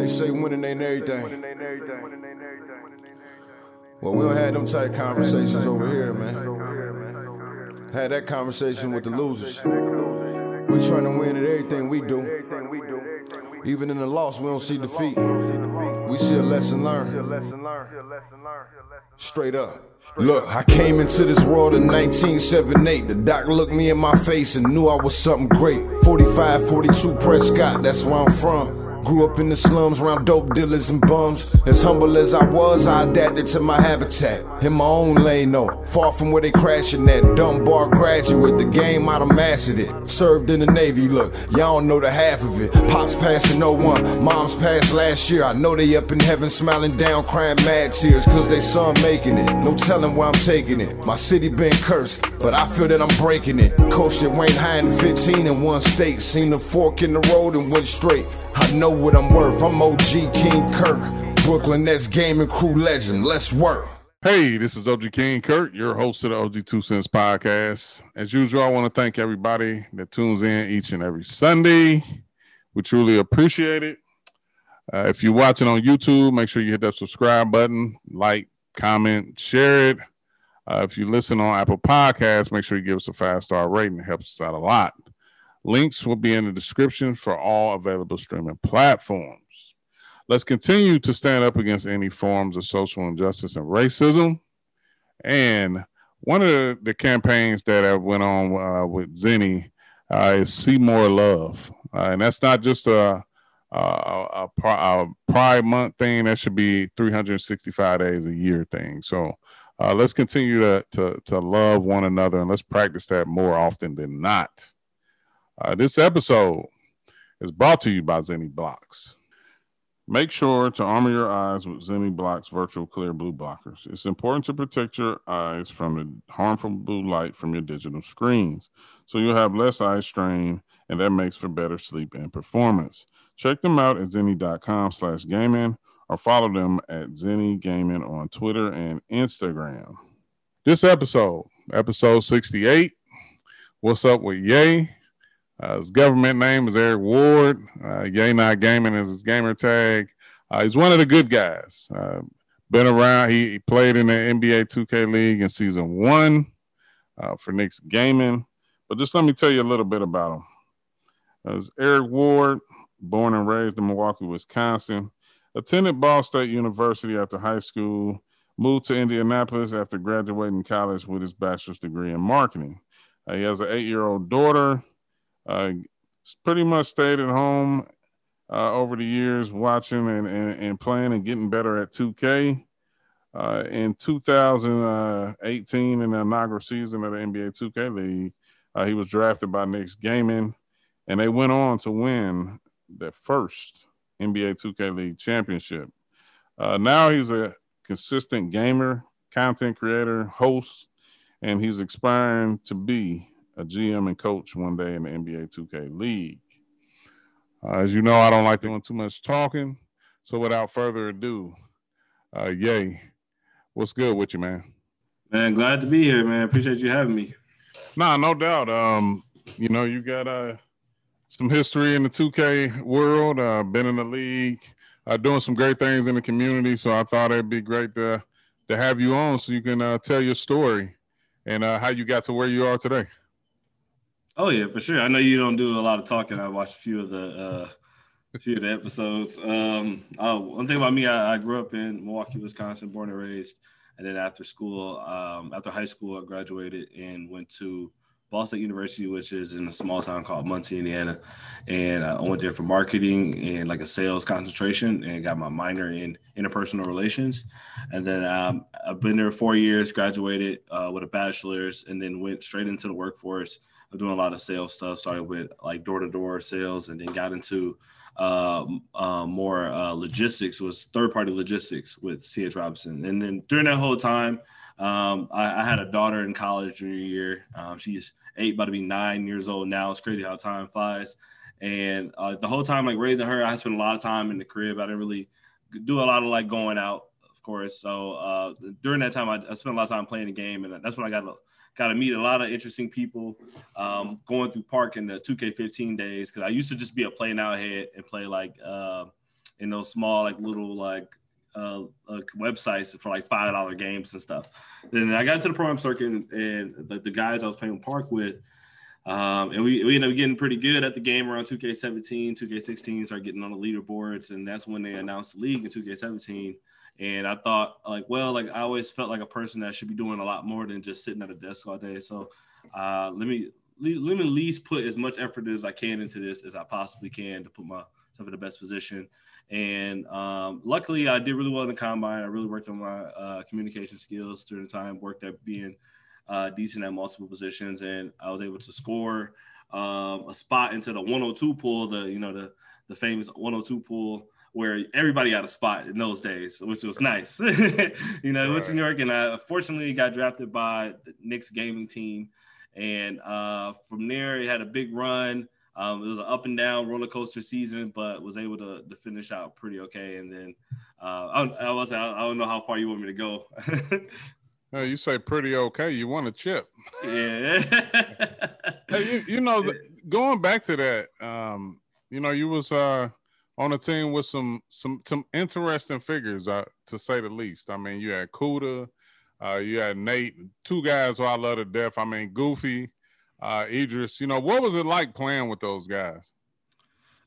They say winning ain't everything. Well, we don't have them type conversations over here, man. Had that conversation with the losers. We trying to win at everything we do. Even in the loss, we don't see defeat. We see a lesson learned. Straight up. Look, I came into this world in 1978. The doc looked me in my face and knew I was something great. 45, 42 Prescott, that's where I'm from. Grew up in the slums around dope dealers and bums. As humble as I was, I adapted to my habitat. In my own lane, though. Far from where they crashing at. Dunbar graduate, the game I'd mastered it. Served in the Navy, look, y'all don't know the half of it. Pops passing no 01, mom's passed last year. I know they up in heaven smiling down, crying mad tears, cause they son making it. No telling where I'm taking it. My city been cursed, but I feel that I'm breaking it. Coached at Wayne High in 15 in one state. Seen the fork in the road and went straight. I know what I'm worth. I'm OG King Kirk. Brooklyn Nets gaming crew legend. Let's work. Hey, this is OG King Kirk, your host of the OG Two Cents podcast. As usual, I want to thank everybody that tunes in each and every Sunday. We truly appreciate it. Uh, if you're watching on YouTube, make sure you hit that subscribe button, like, comment, share it. Uh, if you listen on Apple Podcasts, make sure you give us a five star rating. It helps us out a lot. Links will be in the description for all available streaming platforms. Let's continue to stand up against any forms of social injustice and racism. And one of the, campaigns that I went on uh, with Zenni uh, is See More Love. Uh, and that's not just a, a, a, a, Pride Month thing. That should be 365 days a year thing. So uh, let's continue to, to, to love one another and let's practice that more often than not. Uh, this episode is brought to you by Zenni Blokz. Make sure to armor your eyes with Zenni Blokz virtual clear blue blockers. It's important to protect your eyes from the harmful blue light from your digital screens, so you'll have less eye strain, and that makes for better sleep and performance. Check them out at zenni.com slash gaming or follow them at Zenni Gaming on Twitter and Instagram. This episode, episode 68, What's Up with Yey? Uh, his government name is Eric Ward. Uh, Yey Not Gaming is his gamer tag. Uh, he's one of the good guys. Uh, been around. He, he, played in the NBA 2K League in season one uh, for Knicks Gaming. But just let me tell you a little bit about him. As Eric Ward, born and raised in Milwaukee, Wisconsin, attended Ball State University after high school, moved to Indianapolis after graduating college with his bachelor's degree in marketing. Uh, he has an eight year old daughter uh, pretty much stayed at home uh, over the years, watching and, and, and, playing and getting better at 2K. Uh, in 2018, in the inaugural season of the NBA 2K League, uh, he was drafted by Knicks Gaming, and they went on to win the first NBA 2K League championship. Uh, now he's a consistent gamer, content creator, host, and he's aspiring to be a GM and coach one day in the NBA 2K League. Uh, as you know, I don't like doing too much talking. So without further ado, uh, yay. What's good with you, man? Man, glad to be here, man. Appreciate you having me. Nah, no doubt. Um, you know, you got uh some history in the 2K world, uh, been in the league, uh, doing some great things in the community. So I thought it'd be great to to have you on so you can uh, tell your story and uh, how you got to where you are today. Oh yeah, for sure. I know you don't do a lot of talking. I watched a few of the uh, few of the episodes. Um, oh, one thing about me, I, I, grew up in Milwaukee, Wisconsin, born and raised, and then after school, um, after high school, I graduated and went to Ball State University, which is in a small town called Muncie, Indiana. And I went there for marketing and like a sales concentration and got my minor in interpersonal relations. And then um, I've been there four years, graduated uh, with a bachelor's, and then went straight into the workforce doing a lot of sales stuff. Started with like door to door sales, and then got into uh, uh, more uh, logistics. Was third party logistics with C.H. Robinson, and then during that whole time, um, I, I, had a daughter in college junior year. Um, she's eight, about to be nine years old now. It's crazy how time flies. And uh, the whole time, like raising her, I spent a lot of time in the crib. I didn't really do a lot of like going out, of course. So uh, during that time, I, I, spent a lot of time playing the game, and that's when I got got to meet a lot of interesting people um, going through park in the 2K15 days because I used to just be a play out head and play like uh, in those small like little like uh, websites for like five dollar games and stuff. Then I got to the pro am circuit and, and the, the, guys I was playing park with, um, and we, we ended up getting pretty good at the game around 2K17, 2K16, started getting on the leaderboards, and that's when they announced the league in 2K17. And I thought, like, well, like I always felt like a person that should be doing a lot more than just sitting at a desk all day. So uh, let me let me at least put as much effort as I can into this as I possibly can to put myself in the best position. And um, luckily, I did really well in the combine. I really worked on my uh, communication skills during the time, worked at being uh, decent at multiple positions, and I was able to score um, a spot into the 102 pool, the you know the the famous 102 pool where everybody got a spot in those days, which was nice. you know, right. went to New York, and I fortunately got drafted by the Knicks gaming team, and uh, from there, it had a big run. Um, it was an up and down roller coaster season, but was able to, to finish out pretty okay. And then uh, I, I was I, don't know how far you want me to go. no, you say pretty okay. You want a chip? Yeah. hey, you, you know, going back to that, um, you know, you was uh, on a team with some some some interesting figures, uh, to say the least. I mean, you had Kuda, uh, you had Nate, two guys who I love to death. I mean, Goofy uh, Idris. You know, what was it like playing with those guys?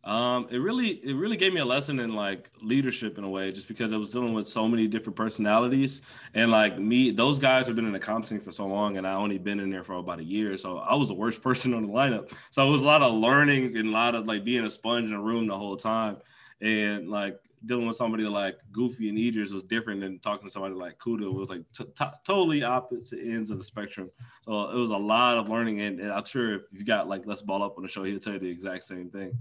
Um, it really, it really gave me a lesson in like leadership in a way, just because I was dealing with so many different personalities, and like me, those guys have been in the comp scene for so long, and I only been in there for about a year, so I was the worst person on the lineup. So it was a lot of learning and a lot of like being a sponge in a room the whole time, and like dealing with somebody like Goofy and Idris was different than talking to somebody like Kuda. Was like t- t- totally opposite ends of the spectrum. So it was a lot of learning, and, and, I'm sure if you got like Let's Ball Up on the show, he'll tell you the exact same thing.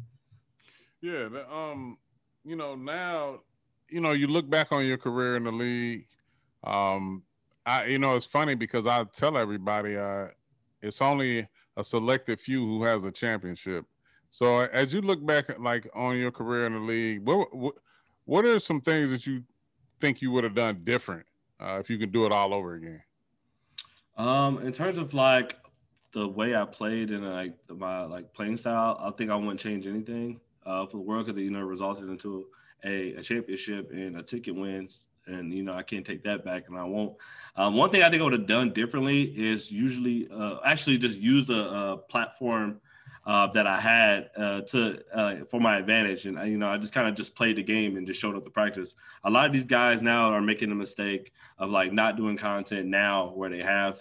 Yeah, um, you know now, you know you look back on your career in the league. Um, I you know it's funny because I tell everybody, uh, it's only a selected few who has a championship. So as you look back, like on your career in the league, what, what what are some things that you think you would have done different uh, if you could do it all over again? Um, in terms of like the way I played and like my like playing style, I think I wouldn't change anything uh, for the world because you know resulted into a, a, championship and a ticket wins, and you know I can't take that back, and I won't. Um, one thing I think I would have done differently is usually uh, actually just use the uh, platform uh, that I had uh, to uh, for my advantage. And you know, I just kind of just played the game and just showed up to practice. A lot of these guys now are making the mistake of like not doing content now where they have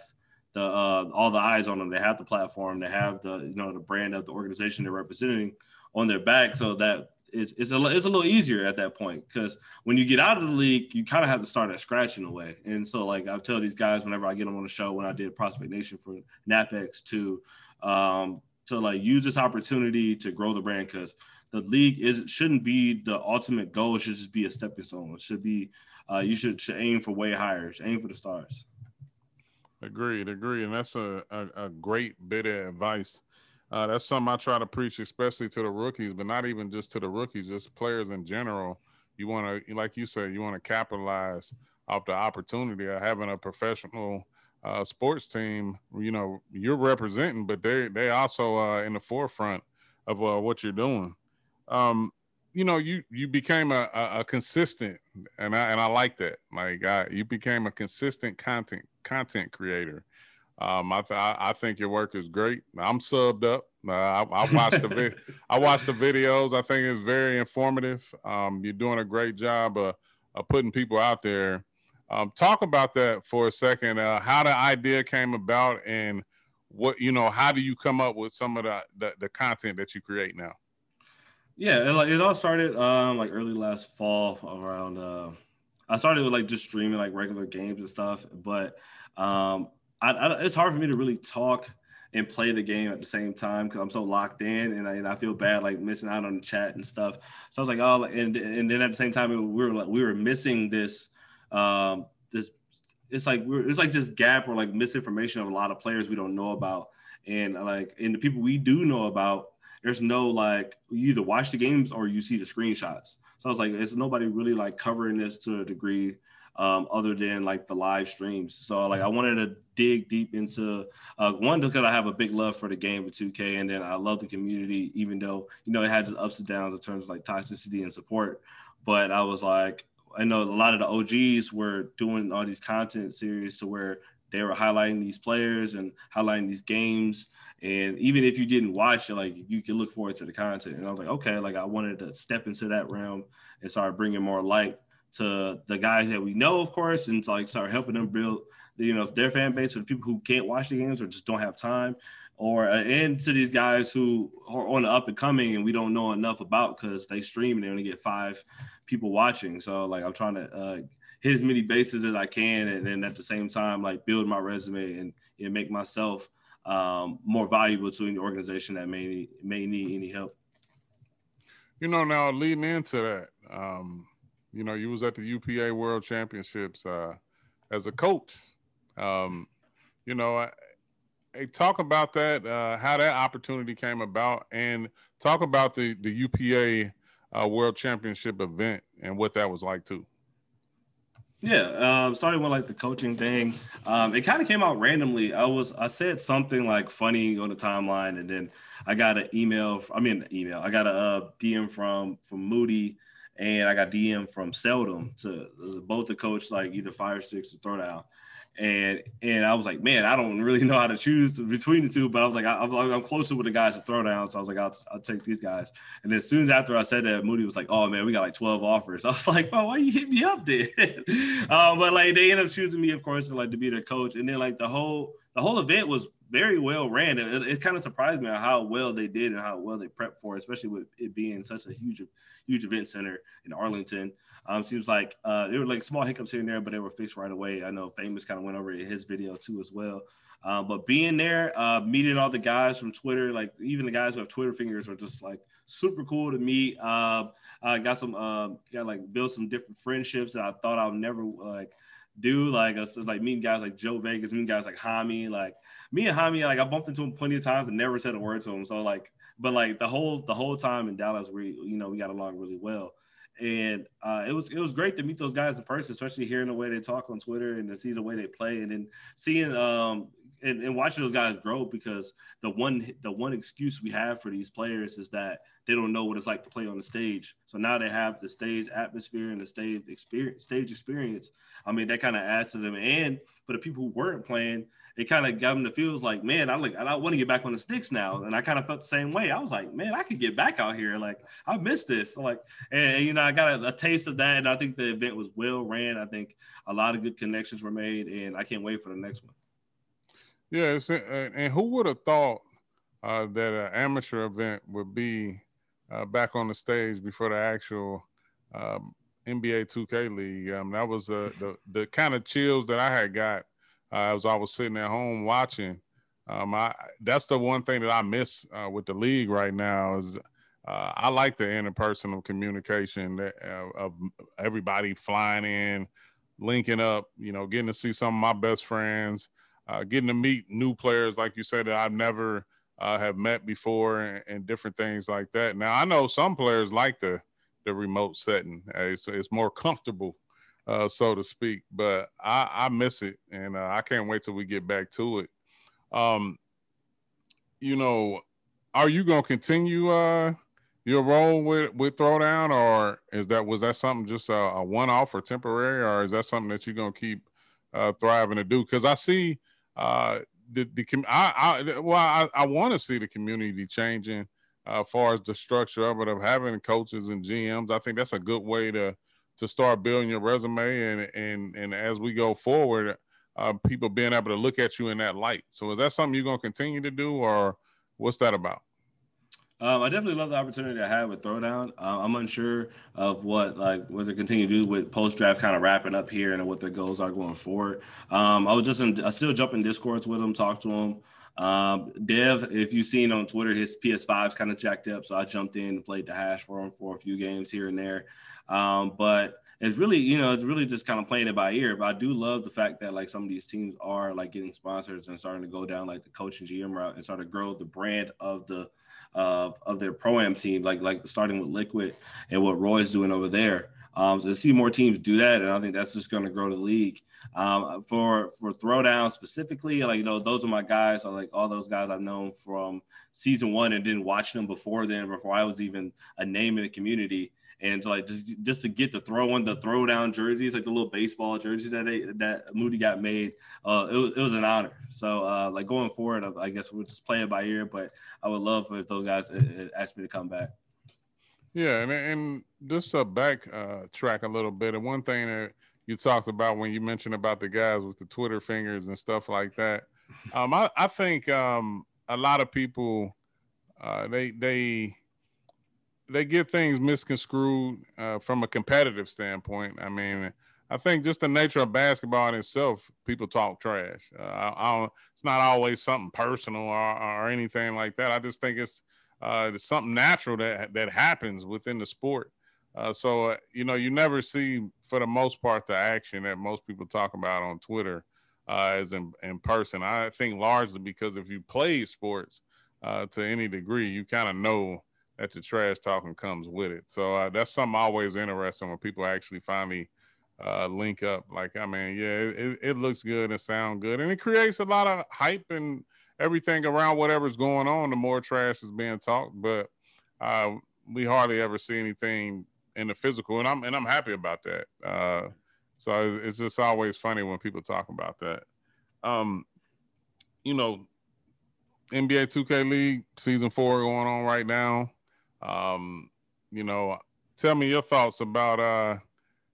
the uh, all the eyes on them. They have the platform. They have the you know the brand of the organization they're representing on their back, so that it's, it's, a, it's a little easier at that point because when you get out of the league, you kind of have to start at scratch in a way. And so, like, I tell these guys whenever I get them on the show, when I did Prospect Nation for NAPEX to um, to like use this opportunity to grow the brand because the league is shouldn't be the ultimate goal. It should just be a stepping stone. It should be uh, you should, should aim for way higher. Aim for the stars. Agreed, agreed, and that's a, a, a great bit of advice. Uh, that's something I try to preach, especially to the rookies, but not even just to the rookies, just players in general. You want to, like you said, you want to capitalize off the opportunity of having a professional uh, sports team, you know, you're representing, but they they also uh, in the forefront of uh, what you're doing. Um, you know, you you became a, a, a, consistent, and I and I like that. Like I, you became a consistent content content creator. Um, I, th- I think your work is great. I'm subbed up. Uh, I, I watched the vi- I watched the videos. I think it's very informative. Um, you're doing a great job of, of putting people out there um, talk about that for a second. Uh, how the idea came about, and what you know, how do you come up with some of the the, the content that you create now? Yeah, it, like it all started um, like early last fall around. Uh, I started with like just streaming like regular games and stuff, but um, I, I, it's hard for me to really talk and play the game at the same time because I'm so locked in and I, and I, feel bad like missing out on the chat and stuff. So I was like, oh, and and then at the same time we were like we were missing this um, this it's like we're it's like this gap or like misinformation of a lot of players we don't know about, and like and the people we do know about, there's no like you either watch the games or you see the screenshots. So I was like, it's nobody really like covering this to a degree. Um, other than like the live streams. So like I wanted to dig deep into uh, one because I have a big love for the game with 2K, and then I love the community, even though you know it has its ups and downs in terms of like toxicity and support. But I was like, I know a lot of the OGs were doing all these content series to where they were highlighting these players and highlighting these games. And even if you didn't watch it, like you can look forward to the content. And I was like, okay, like I wanted to step into that realm and start bringing more light to the guys that we know, of course, and to like start helping them build, you know, their fan base or the people who can't watch the games or just don't have time, or uh, and to these guys who are on the up and coming and we don't know enough about because they stream and they only get five people watching. So like I'm trying to uh, hit as many bases as I can, and then at the same time like build my resume and, and make myself um, more valuable to any organization that may may need any help. You know, now leading into that, um, you know, you was at the UPA World Championships uh, as a coach. Um, you know, hey, talk about that, uh, how that opportunity came about, and talk about the the UPA uh, World Championship event and what that was like too. Yeah, um, starting with like the coaching thing, um, it kind of came out randomly. I was I said something like funny on the timeline, and then I got an email. I mean, email. I got a uh, DM from from Moody and I got DM from Seldom to both the coach like either fire Six or throwdown. And and I was like, man, I don't really know how to choose between the two, but I was like, I, am I'm closer with the guys to throw down, so I was like, I'll, I'll take these guys. And then as soon as after I said that, Moody was like, oh man, we got like 12 offers. I was like, oh, why you hit me up then? uh, but like they end up choosing me, of course, to, like to be their coach. And then like the whole the whole event was very well ran. It, it, kind of surprised me how well they did and how well they prepped for, especially with it being such a huge huge event center in Arlington. Um, seems like uh, there were like small hiccups here and there, but they were fixed right away. I know Famous kind of went over his video too as well. Uh, but being there, uh, meeting all the guys from Twitter, like even the guys who have Twitter fingers, are just like super cool to meet. Uh, I got some, uh, got like built some different friendships that I thought I would never like do. Like, so like meeting guys like Joe Vegas, meeting guys like Hami, like me and Hami, like I bumped into him plenty of times and never said a word to him. So like but like the whole the whole time in Dallas, we you know we got along really well, and uh, it was it was great to meet those guys in person, especially hearing the way they talk on Twitter and to see the way they play, and then seeing um and, and watching those guys grow because the one the one excuse we have for these players is that they don't know what it's like to play on the stage. So now they have the stage atmosphere and the stage experience stage experience. I mean that kind of adds to them. And for the people who weren't playing, it kind of got them to feels like, man, I like I want to get back on the sticks now. And I kind of felt the same way. I was like, man, I could get back out here. Like I missed this. like, and, and, you know, I got a, a, taste of that. And I think the event was well ran. I think a lot of good connections were made, and I can't wait for the next one. Yeah, and who would have thought uh, that an amateur event would be uh, back on the stage before the actual um, NBA 2K League? Um, that was uh, the the kind of chills that I had got uh, as I was sitting at home watching. Um, I that's the one thing that I miss uh, with the league right now is uh, I like the interpersonal communication that, uh, of everybody flying in, linking up, you know, getting to see some of my best friends, uh, getting to meet new players, like you said, that I've never uh, have met before, and, and, different things like that. Now I know some players like the the remote setting; it's, it's more comfortable uh, so to speak. But I, I miss it, and uh, I can't wait till we get back to it. Um, you know, are you gonna continue uh, your role with with Throwdown, or is that was that something just a, a one off or temporary, or is that something that you're gonna keep uh, thriving to do? Because I see uh, the the I, I well I, I want to see the community changing uh, as far as the structure of it of having coaches and GMs. I think that's a good way to to start building your resume and and and as we go forward, uh, people being able to look at you in that light. So is that something you're gonna continue to do, or what's that about? Um, I definitely love the opportunity I had with Throwdown. Uh, I'm unsure of what like what they continue to do with post draft kind of wrapping up here and what their goals are going forward. Um, I was just in, I still jump in discords with them, talk to them. Um, Dev, if you've seen on Twitter, his PS5's kind of jacked up, so I jumped in and played the hash for him for a few games here and there. Um, but it's really, you know, it's really just kind of playing it by ear. But I do love the fact that like some of these teams are like getting sponsors and starting to go down like the coach and GM route and start to grow the brand of the of of their pro am team, like like starting with Liquid and what Roy's doing over there. Um, so to see more teams do that, and I think that's just going to grow the league. Um, for for throwdown specifically, like you know, those are my guys. I like all those guys I've known from season one and didn't watch them before then, before I was even a name in the community. And like just just to get the throw on the throwdown jerseys, like the little baseball jerseys that they, that Moody got made, uh, it was it was an honor. So uh, like going forward, I guess we'll just play it by ear. But I would love if those guys uh, uh, asked me to come back. Yeah, and and just back uh, track a little bit. And one thing that you talked about when you mentioned about the guys with the Twitter fingers and stuff like that, um, I, I think um, a lot of people uh, they they they get things misconstrued uh, from a competitive standpoint. I mean, I think just the nature of basketball in itself, people talk trash. Uh, I, I, don't. It's not always something personal or, or anything like that. I just think it's uh, it's something natural that that happens within the sport. Uh, so uh, you know, you never see, for the most part, the action that most people talk about on Twitter uh, as in, in person. I think largely because if you play sports uh, to any degree, you kind of know that the trash talking comes with it. So uh, that's something always interesting when people actually finally uh, link up. Like, I mean, yeah, it, it looks good and sound good, and it creates a lot of hype and everything around whatever's going on, the more trash is being talked. But uh, we hardly ever see anything in the physical, and I'm and I'm happy about that. Uh, so it's just always funny when people talk about that. Um, you know, NBA 2K League season four going on right now. Um, you know, tell me your thoughts about uh,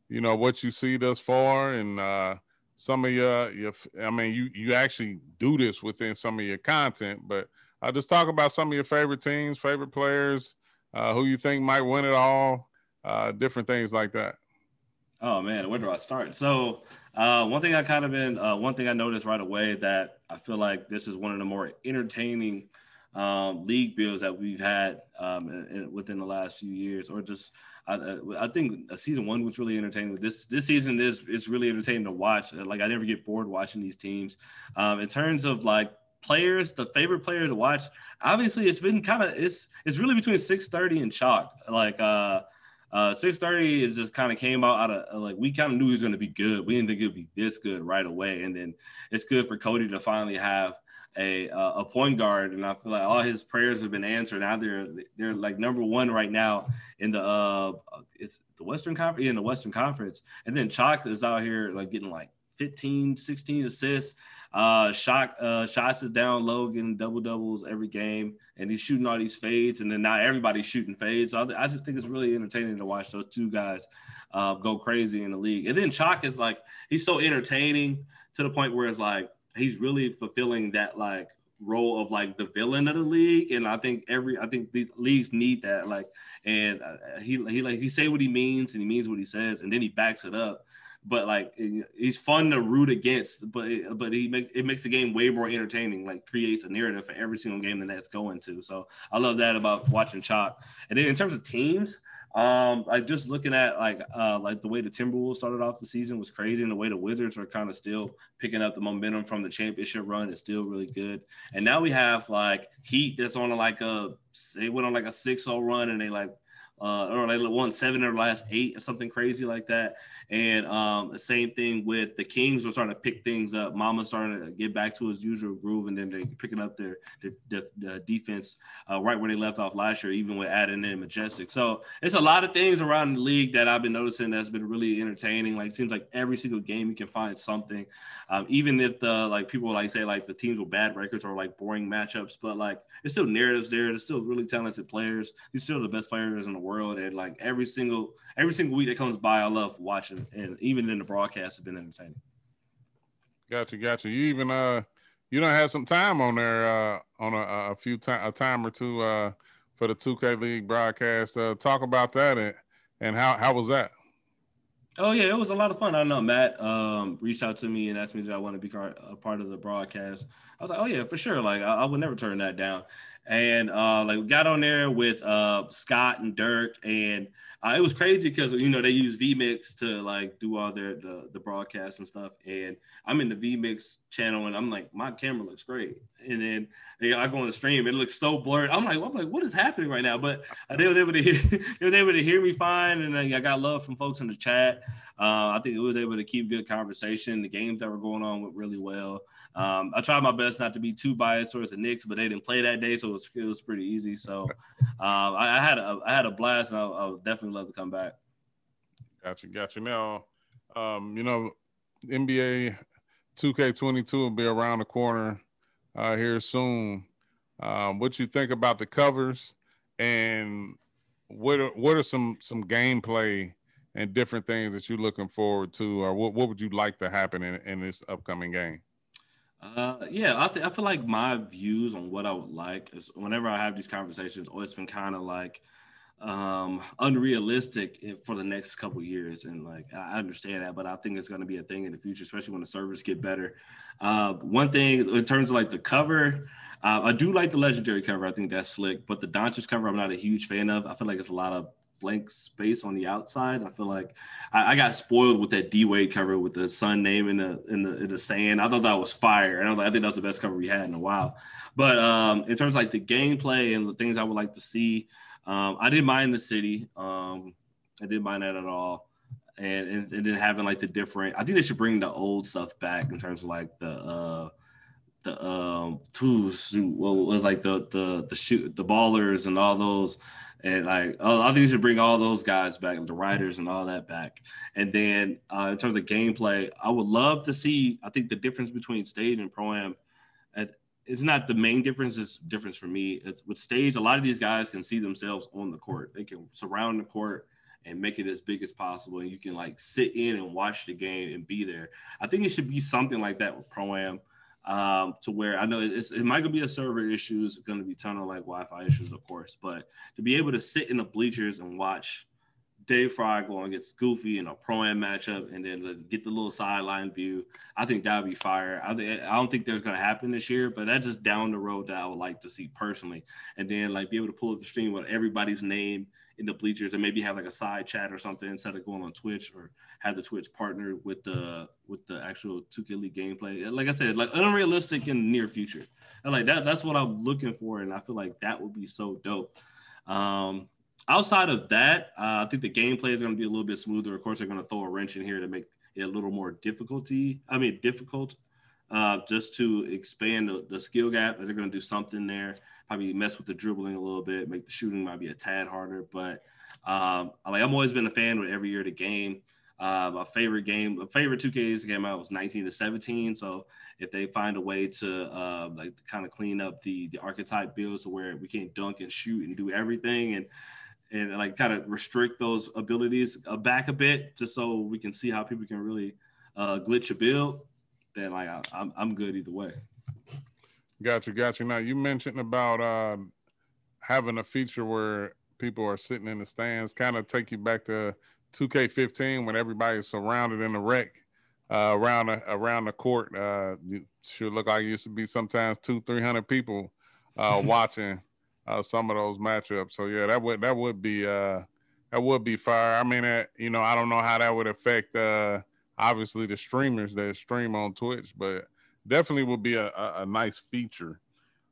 you know, what you see thus far and uh some of your your I mean you you actually do this within some of your content, but uh, just talk about some of your favorite teams, favorite players, uh, who you think might win it all, uh, different things like that. Oh man, where do I start? So uh, one thing I kind of been uh, one thing I noticed right away that I feel like this is one of the more entertaining um, league bills that we've had um, in, in, within the last few years, or just I, I think season one was really entertaining. This this season is is really entertaining to watch. Like I never get bored watching these teams. Um, in terms of like players, the favorite player to watch, obviously it's been kind of it's it's really between six thirty and chalk. Like uh, uh, six thirty is just kind of came out out of like we kind of knew he was going to be good. We didn't think it would be this good right away, and then it's good for Cody to finally have a a point guard, and I feel like all his prayers have been answered. Now they're they're like number one right now in the uh it's the Western Conference, yeah, in the Western Conference, and then Chalk is out here like getting like 15, 16 assists. Uh, shot uh, shots is down getting double doubles every game, and he's shooting all these fades, and then now everybody's shooting fades. So I, I just think it's really entertaining to watch those two guys uh, go crazy in the league. And then Chalk is like he's so entertaining to the point where it's like he's really fulfilling that like role of like the villain of the league and i think every i think these leagues need that like and uh, he he like he say what he means and he means what he says and then he backs it up. But like he's fun to root against but but he make it makes the game way more entertaining like creates a narrative for every single game that that's going to. So i love that about watching chalk. And then in terms of teams um, like just looking at like uh like the way the Timberwolves started off the season was crazy, and the way the Wizards are kind of still picking up the momentum from the championship run is still really good. And now we have like Heat that's on like a they went on like a 6-0 run and they like uh, or they won seven the last eight or something crazy like that. And um, the same thing with the Kings were starting to pick things up. Mama starting to get back to his usual groove, and then they're picking up their, their, their defense uh, right where they left off last year, even with adding in Majestic. So it's a lot of things around the league that I've been noticing that's been really entertaining. Like it seems like every single game you can find something, um, even if the like people like say like the teams with bad records or like boring matchups, but like there's still narratives there. There's still really talented players. These still the best players in the world, and like every single every single week that comes by, I love watching and even in the broadcast, has been entertaining. Gotcha, gotcha. You even uh, you don't have some time on there uh on a, a few time a time or two uh for the 2K League broadcast. Uh, talk about that and and how how was that? Oh yeah, it was a lot of fun. I know Matt um, reached out to me and asked me did I want to be a part of the broadcast. I was like, oh yeah, for sure. Like I, I would never turn that down. And uh, like we got on there with uh, Scott and Dirk and uh, it was crazy because you know they use vmix to like do all their the, the broadcasts and stuff and i'm in the vmix channel and i'm like my camera looks great and then you know, I go on the stream, it looks so blurred. I'm like, I'm like, what is happening right now? But they was able to hear, they was able to hear me fine, and I got love from folks in the chat. Uh, I think it was able to keep good conversation. The games that were going on went really well. Um, I tried my best not to be too biased towards the Knicks, but they didn't play that day, so it was, it was pretty easy. So um, I, I, had a I had a blast, and I, I would definitely love to come back. Gotcha, gotcha. Now, um, you know, NBA 2K22 will be around the corner uh, here soon. Um, what you think about the covers, and what are, what are some some gameplay and different things that you're looking forward to, or what, what would you like to happen in, in this upcoming game? Uh, yeah, I, th- I feel like my views on what I would like is whenever I have these conversations, always been kind of like um unrealistic for the next couple years and like i understand that but i think it's going to be a thing in the future especially when the servers get better. Uh one thing in terms of like the cover uh, i do like the legendary cover i think that's slick but the Doncic cover i'm not a huge fan of i feel like it's a lot of blank space on the outside. I feel like I, I got spoiled with that D Wade cover with the sun name in the in the in the sand. I thought that was fire, and I, I think that was the best cover we had in a while. But um, in terms of like the gameplay and the things I would like to see, um, I didn't mind the city. Um, I didn't mind that at all. And, and, and then having like the different, I think they should bring the old stuff back in terms of like the uh, the um what was like the the the shoot the ballers and all those and like oh, I think you should bring all those guys back, the writers and all that back. And then uh, in terms of gameplay, I would love to see. I think the difference between stage and pro am, it's not the main difference. It's difference for me. It's with stage. A lot of these guys can see themselves on the court. They can surround the court and make it as big as possible. And you can like sit in and watch the game and be there. I think it should be something like that with pro am um, to where I know it's, it might be a server issue. It's going to be ton of like Wi-Fi issues, of course, but to be able to sit in the bleachers and watch Dave Fry going against Goofy in a pro am matchup, and then get the little sideline view, I think that would be fire. I, th- I don't think there's going to happen this year, but that's just down the road that I would like to see personally. And then like be able to pull up the stream with everybody's name in the bleachers and maybe have like a side chat or something instead of going on Twitch or have the Twitch partner with the with the actual 2K League gameplay. Like I said, like unrealistic in the near future. And like that that's what I'm looking for, and I feel like that would be so dope. Um, outside of that, uh, I think the gameplay is going to be a little bit smoother. Of course, they're going to throw a wrench in here to make it a little more difficulty. I mean, difficult, uh, just to expand the, the skill gap. They're going to do something there probably mess with the dribbling a little bit, make the shooting might be a tad harder. But um, like I've always been a fan with every year the game. Uh, my favorite game, my favorite 2Ks game out was 19 to 17. So if they find a way to uh, like kind of clean up the the archetype builds to where we can't dunk and shoot and do everything and and like kind of restrict those abilities uh, back a bit just so we can see how people can really uh, glitch a build, then like I, I'm I'm good either way. Got you, got you. Now you mentioned about uh, having a feature where people are sitting in the stands, kind of take you back to 2K15 when everybody's surrounded in the wreck uh, around the, around the court. Uh, sure look like it used to be sometimes two, three hundred people uh, watching uh, some of those matchups. So yeah, that would that would be uh, that would be fire. I mean, uh, you know, I don't know how that would affect uh, obviously the streamers that stream on Twitch, but definitely would be a, a, a nice feature.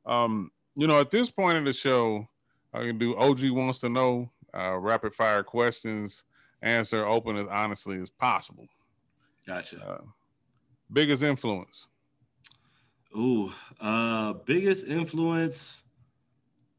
Um, you know, at this point in the show, I can do OG wants to know uh, rapid fire questions, answer open as honestly as possible. Gotcha. Uh, biggest influence. Ooh, uh, biggest influence.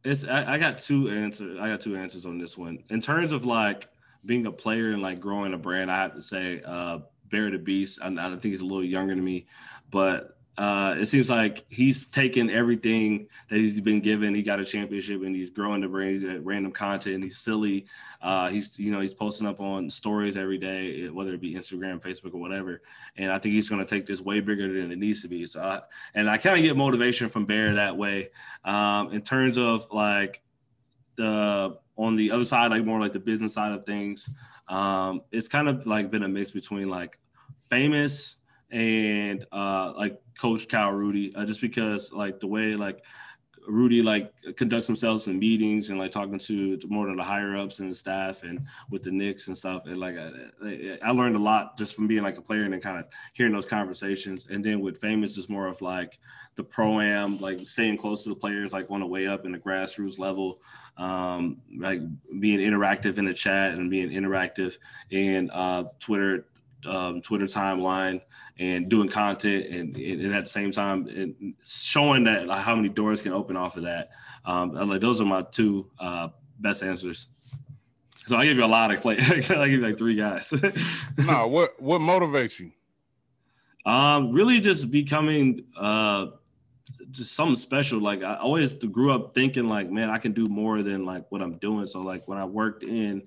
It's I, I got two answers. I got two answers on this one. In terms of like being a player and like growing a brand, I have to say uh Bear the Beast. I, I think he's a little younger than me, but uh, it seems like he's taken everything that he's been given. He got a championship and he's growing the brain. He's random content. And he's silly. Uh, he's you know he's posting up on stories every day, whether it be Instagram, Facebook, or whatever. And I think he's going to take this way bigger than it needs to be. So, I, and I kind of get motivation from Bear that way. Um, in terms of like the on the other side, like more like the business side of things, um, it's kind of like been a mix between like famous and uh, like Coach Cal Rudy, uh, just because like the way like Rudy like conducts themselves in meetings and like talking to more of the higher ups and the staff and with the Knicks and stuff. And like I, I learned a lot just from being like a player and then kind of hearing those conversations. And then with famous is more of like the pro am, like staying close to the players, like on the way up in the grassroots level, um, like being interactive in the chat and being interactive in uh, Twitter, um, Twitter timeline and doing content and, and at the same time showing that like, how many doors can open off of that. Um, like those are my two uh, best answers. So I give you a lot of play. I give you like three guys. no, what what motivates you? Um, really just becoming uh just something special. Like I always grew up thinking like, man, I can do more than like what I'm doing. So like when I worked in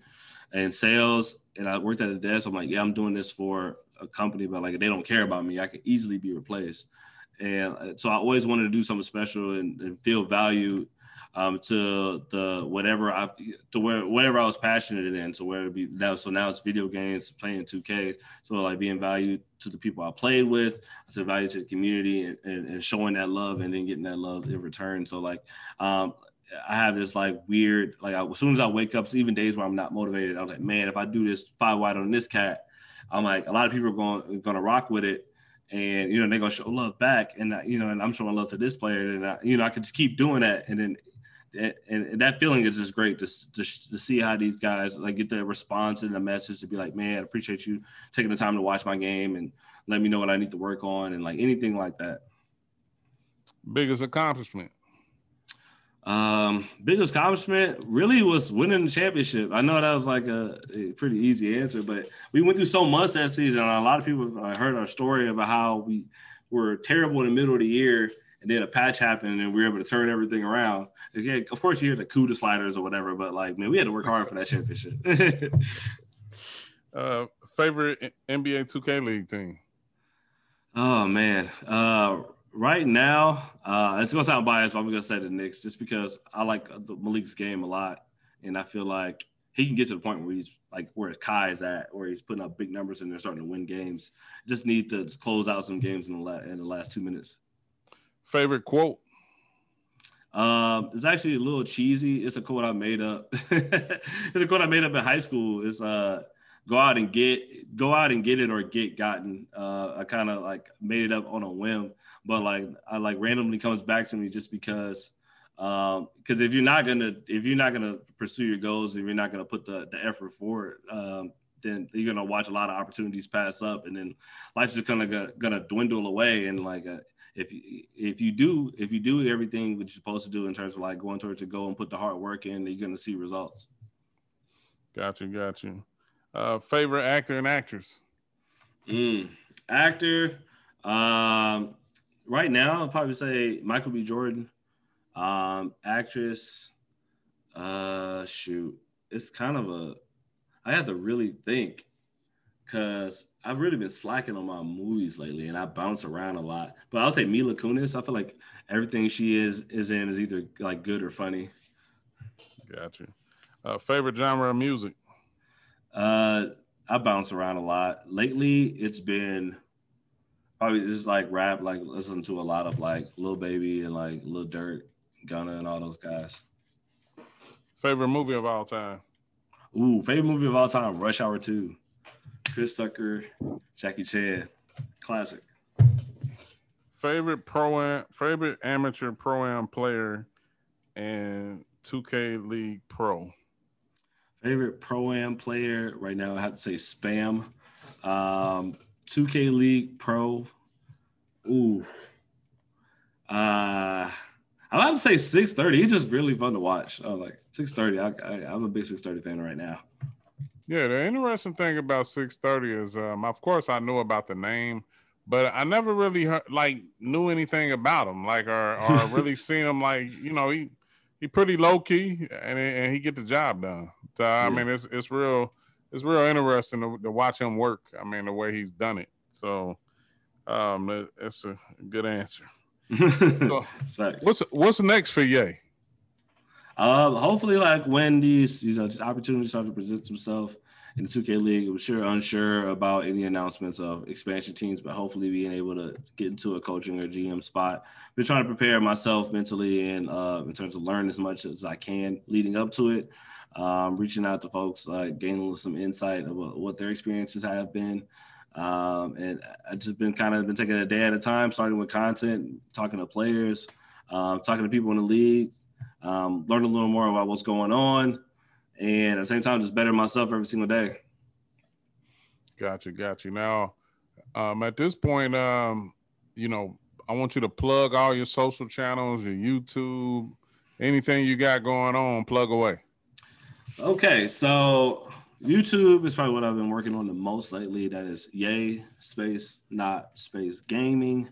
in sales and I worked at a desk, I'm like, yeah, I'm doing this for a company, but like they don't care about me, I could easily be replaced. And uh, so I always wanted to do something special and, and feel valued um, to the whatever I to where whatever I was passionate in. So where it be now, so now it's video games, playing 2K. So like being valued to the people I played with, said value to the community and, and, and, showing that love and then getting that love in return. So like um, I have this like weird like I, as soon as I wake up, even days where I'm not motivated, I was like, man, if I do this five wide on this cat, I'm like, a lot of people are going going to rock with it, and you know they're gonna show love back, and you know, and I'm showing love to this player, and I, you know, I could just keep doing that, and then. And, that feeling is just great to, to, to see how these guys like get the response and the message to be like, man, I appreciate you taking the time to watch my game and let me know what I need to work on and like anything like that. Biggest accomplishment. Um, biggest accomplishment really was winning the championship. I know that was like a, a, pretty easy answer, but we went through so much that season. A lot of people have heard our story about how we were terrible in the middle of the year, and then a patch happened, and we were able to turn everything around. Again, of course, you hear the CUDA sliders or whatever, but like, man, we had to work hard for that championship. uh, favorite NBA 2K League team? Oh man, uh, right now, uh, it's gonna sound biased, but I'm gonna say the Knicks just because I like the Malik's game a lot, and I feel like he can get to the point where he's like where his Kai is at, where he's putting up big numbers and they're starting to win games. Just need to close out some games in the la- in the last two minutes. Favorite quote? Um, it's actually a little cheesy. It's a quote I made up. it's a quote I made up in high school. It's uh go out and get go out and get it or get gotten. Uh, I kind of like made it up on a whim but like I like randomly comes back to me just because um because if you're not gonna if you're not gonna pursue your goals if you're not gonna put the, the effort forward um then you're gonna watch a lot of opportunities pass up and then life's just kind of gonna, gonna dwindle away. And like uh, if you if you do if you do everything that you're supposed to do in terms of like going towards your goal and put the hard work in you're gonna see results. Got you got you uh favorite actor and actress? Mm, actor um right now, I'd probably say Michael B. Jordan. Um, actress, uh, shoot, it's kind of a. I have to really think, cause I've really been slacking on my movies lately, and I bounce around a lot. But I'll say Mila Kunis. I feel like everything she is is in is either like good or funny. Gotcha. Uh, favorite genre of music? Uh, I bounce around a lot. Lately, it's been probably just like rap, like listen to a lot of like Lil Baby and like Lil Durk, Gunna, and all those guys. Favorite movie of all time? Ooh, favorite movie of all time: Rush Hour Two. Chris Tucker, Jackie Chan, classic. Favorite pro am, favorite amateur pro am player, and 2K League Pro. Favorite pro am player right now, I have to say Spam. Um, 2K League Pro. Ooh. Uh I have to say 630. He's just really fun to watch. I was like 630. I, I, am a big 630 fan right now. Yeah, the interesting thing about 630 is, um, of course, I knew about the name, but I never really heard, like knew anything about him, like or or really seen him. Like you know, he he pretty low key and and he get the job done. So I yeah. mean, it's it's real it's real interesting to, to, watch him work. I mean, the way he's done it. So, um, that's a good answer. so, what's what's next for Yey? Um, hopefully, like when these you know just opportunities start to present themselves in the 2K League, I'm sure unsure about any announcements of expansion teams, but hopefully being able to get into a coaching or GM spot. Been trying to prepare myself mentally and uh, in terms of learn as much as I can leading up to it. Um, reaching out to folks, uh, gaining some insight about what their experiences have been. Um, and I've just been kind of been taking a day at a time, starting with content, talking to players, uh, talking to people in the league, um, learn a little more about what's going on, and at the same time, just better myself every single day. Gotcha, gotcha. Now, um, at this point, um, you know, I want you to plug all your social channels, your YouTube, anything you got going on, plug away. Okay, so YouTube is probably what I've been working on the most lately. That is yay space not space gaming.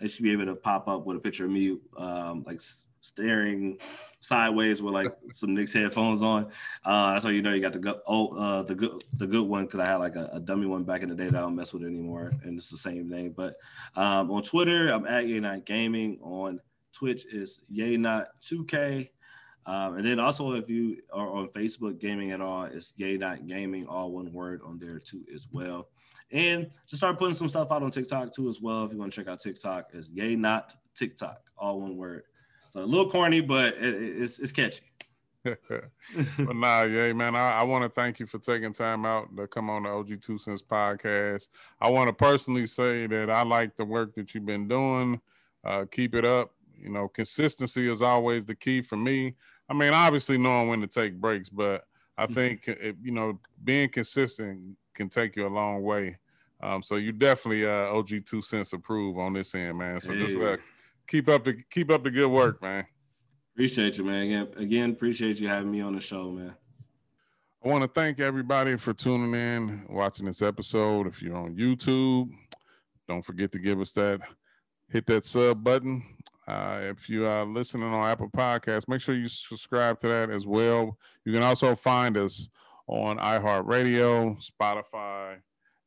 They should be able to pop up with a picture of me, um, like staring sideways with like some Knicks headphones on. Uh, that's how you know you got the good, oh, uh, the good, the good one because I had like a, a, dummy one back in the day that I don't mess with anymore, and it's the same name. But um, on Twitter, I'm at Yey Not Gaming. On Twitch is Yey Not 2K. Um, and then also, if you are on Facebook gaming at all, it's Yey Not Gaming, all one word on there too as well. And just start putting some stuff out on TikTok too as well. If you want to check out TikTok, it's Yey Not TikTok, all one word. So a little corny, but it, it's it's catchy. but nah, yeah, man. I, I want to thank you for taking time out to come on the OG Two Cents podcast. I want to personally say that I like the work that you've been doing. Uh, keep it up. You know, consistency is always the key for me. I mean, obviously knowing when to take breaks, but I mm-hmm. think it, you know being consistent can take you a long way. Um, so you definitely uh, OG two cents approve on this end, man. So hey. just uh, keep up the keep up the good work, man. Appreciate you, man. Again, again, appreciate you having me on the show, man. I want to thank everybody for tuning in, watching this episode. If you're on YouTube, don't forget to give us that hit that sub button. Uh, if you are listening on Apple Podcasts, make sure you subscribe to that as well. You can also find us on iHeartRadio, Spotify,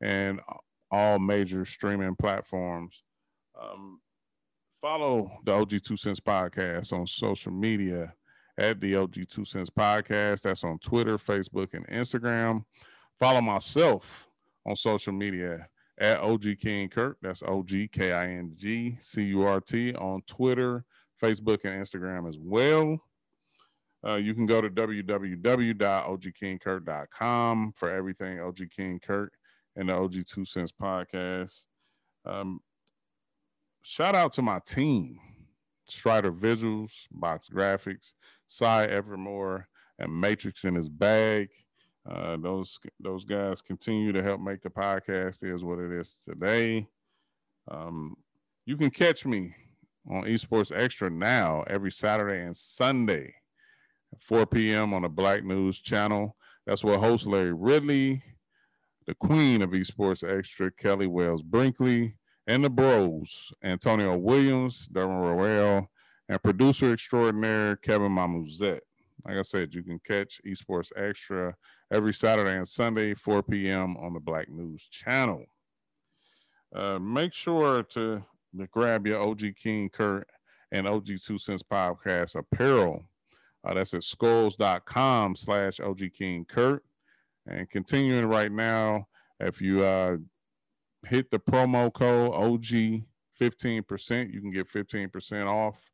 and all major streaming platforms. Um, follow the OG Two Cents Podcast on social media at the OG Two Cents Podcast. That's on Twitter, Facebook, and Instagram. Follow myself on social media at OG King Kurt. That's OG K I N G C U R T on Twitter, Facebook, and Instagram as well. Uh, you can go to www.ogkingkurt.com for everything OG King Kurt and the OG Two Cents podcast. Um, shout out to my team Strider Visuals, Box Graphics, Cy Evermore, and Matrix in his bag. Uh, those those guys continue to help make the podcast is what it is today. Um, you can catch me on Esports Extra now every Saturday and Sunday at 4 p.m. on the Black News channel. That's where host Larry Ridley, the queen of Esports Extra, Kelly Wells Brinkley, and the bros, Antonio Williams, Derwin Royale, and producer extraordinaire Kevin Mamuzet. Like I said, you can catch Esports Extra every Saturday and Sunday, 4 p.m. on the Black News channel. Uh, make sure to, grab your OG King Kurt and OG Two Cents Podcast apparel. Uh, that's at skulls.com slash OG King Kurt. And continuing right now, if you uh, hit the promo code OG 15%, you can get 15% off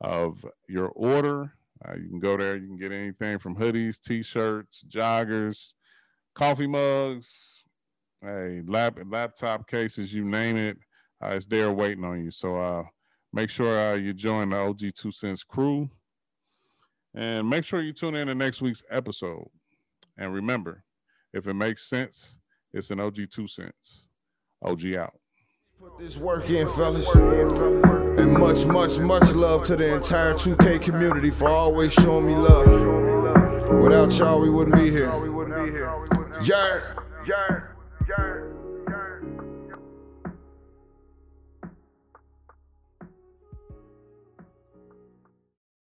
of your order. Uh, you can go there. You can get anything from hoodies, t-shirts, joggers, coffee mugs, hey, lap, laptop cases, you name it. Uh, it's there waiting on you. So uh, make sure uh, you join the OG Two Cents crew. And make sure you tune in to next week's episode. And remember, if it makes sense, it's an OG Two Cents. OG out. Put this work in, fellas. And much, much, much love to the entire 2K community for always showing me love. Without y'all, we wouldn't be here. Yeah, yeah.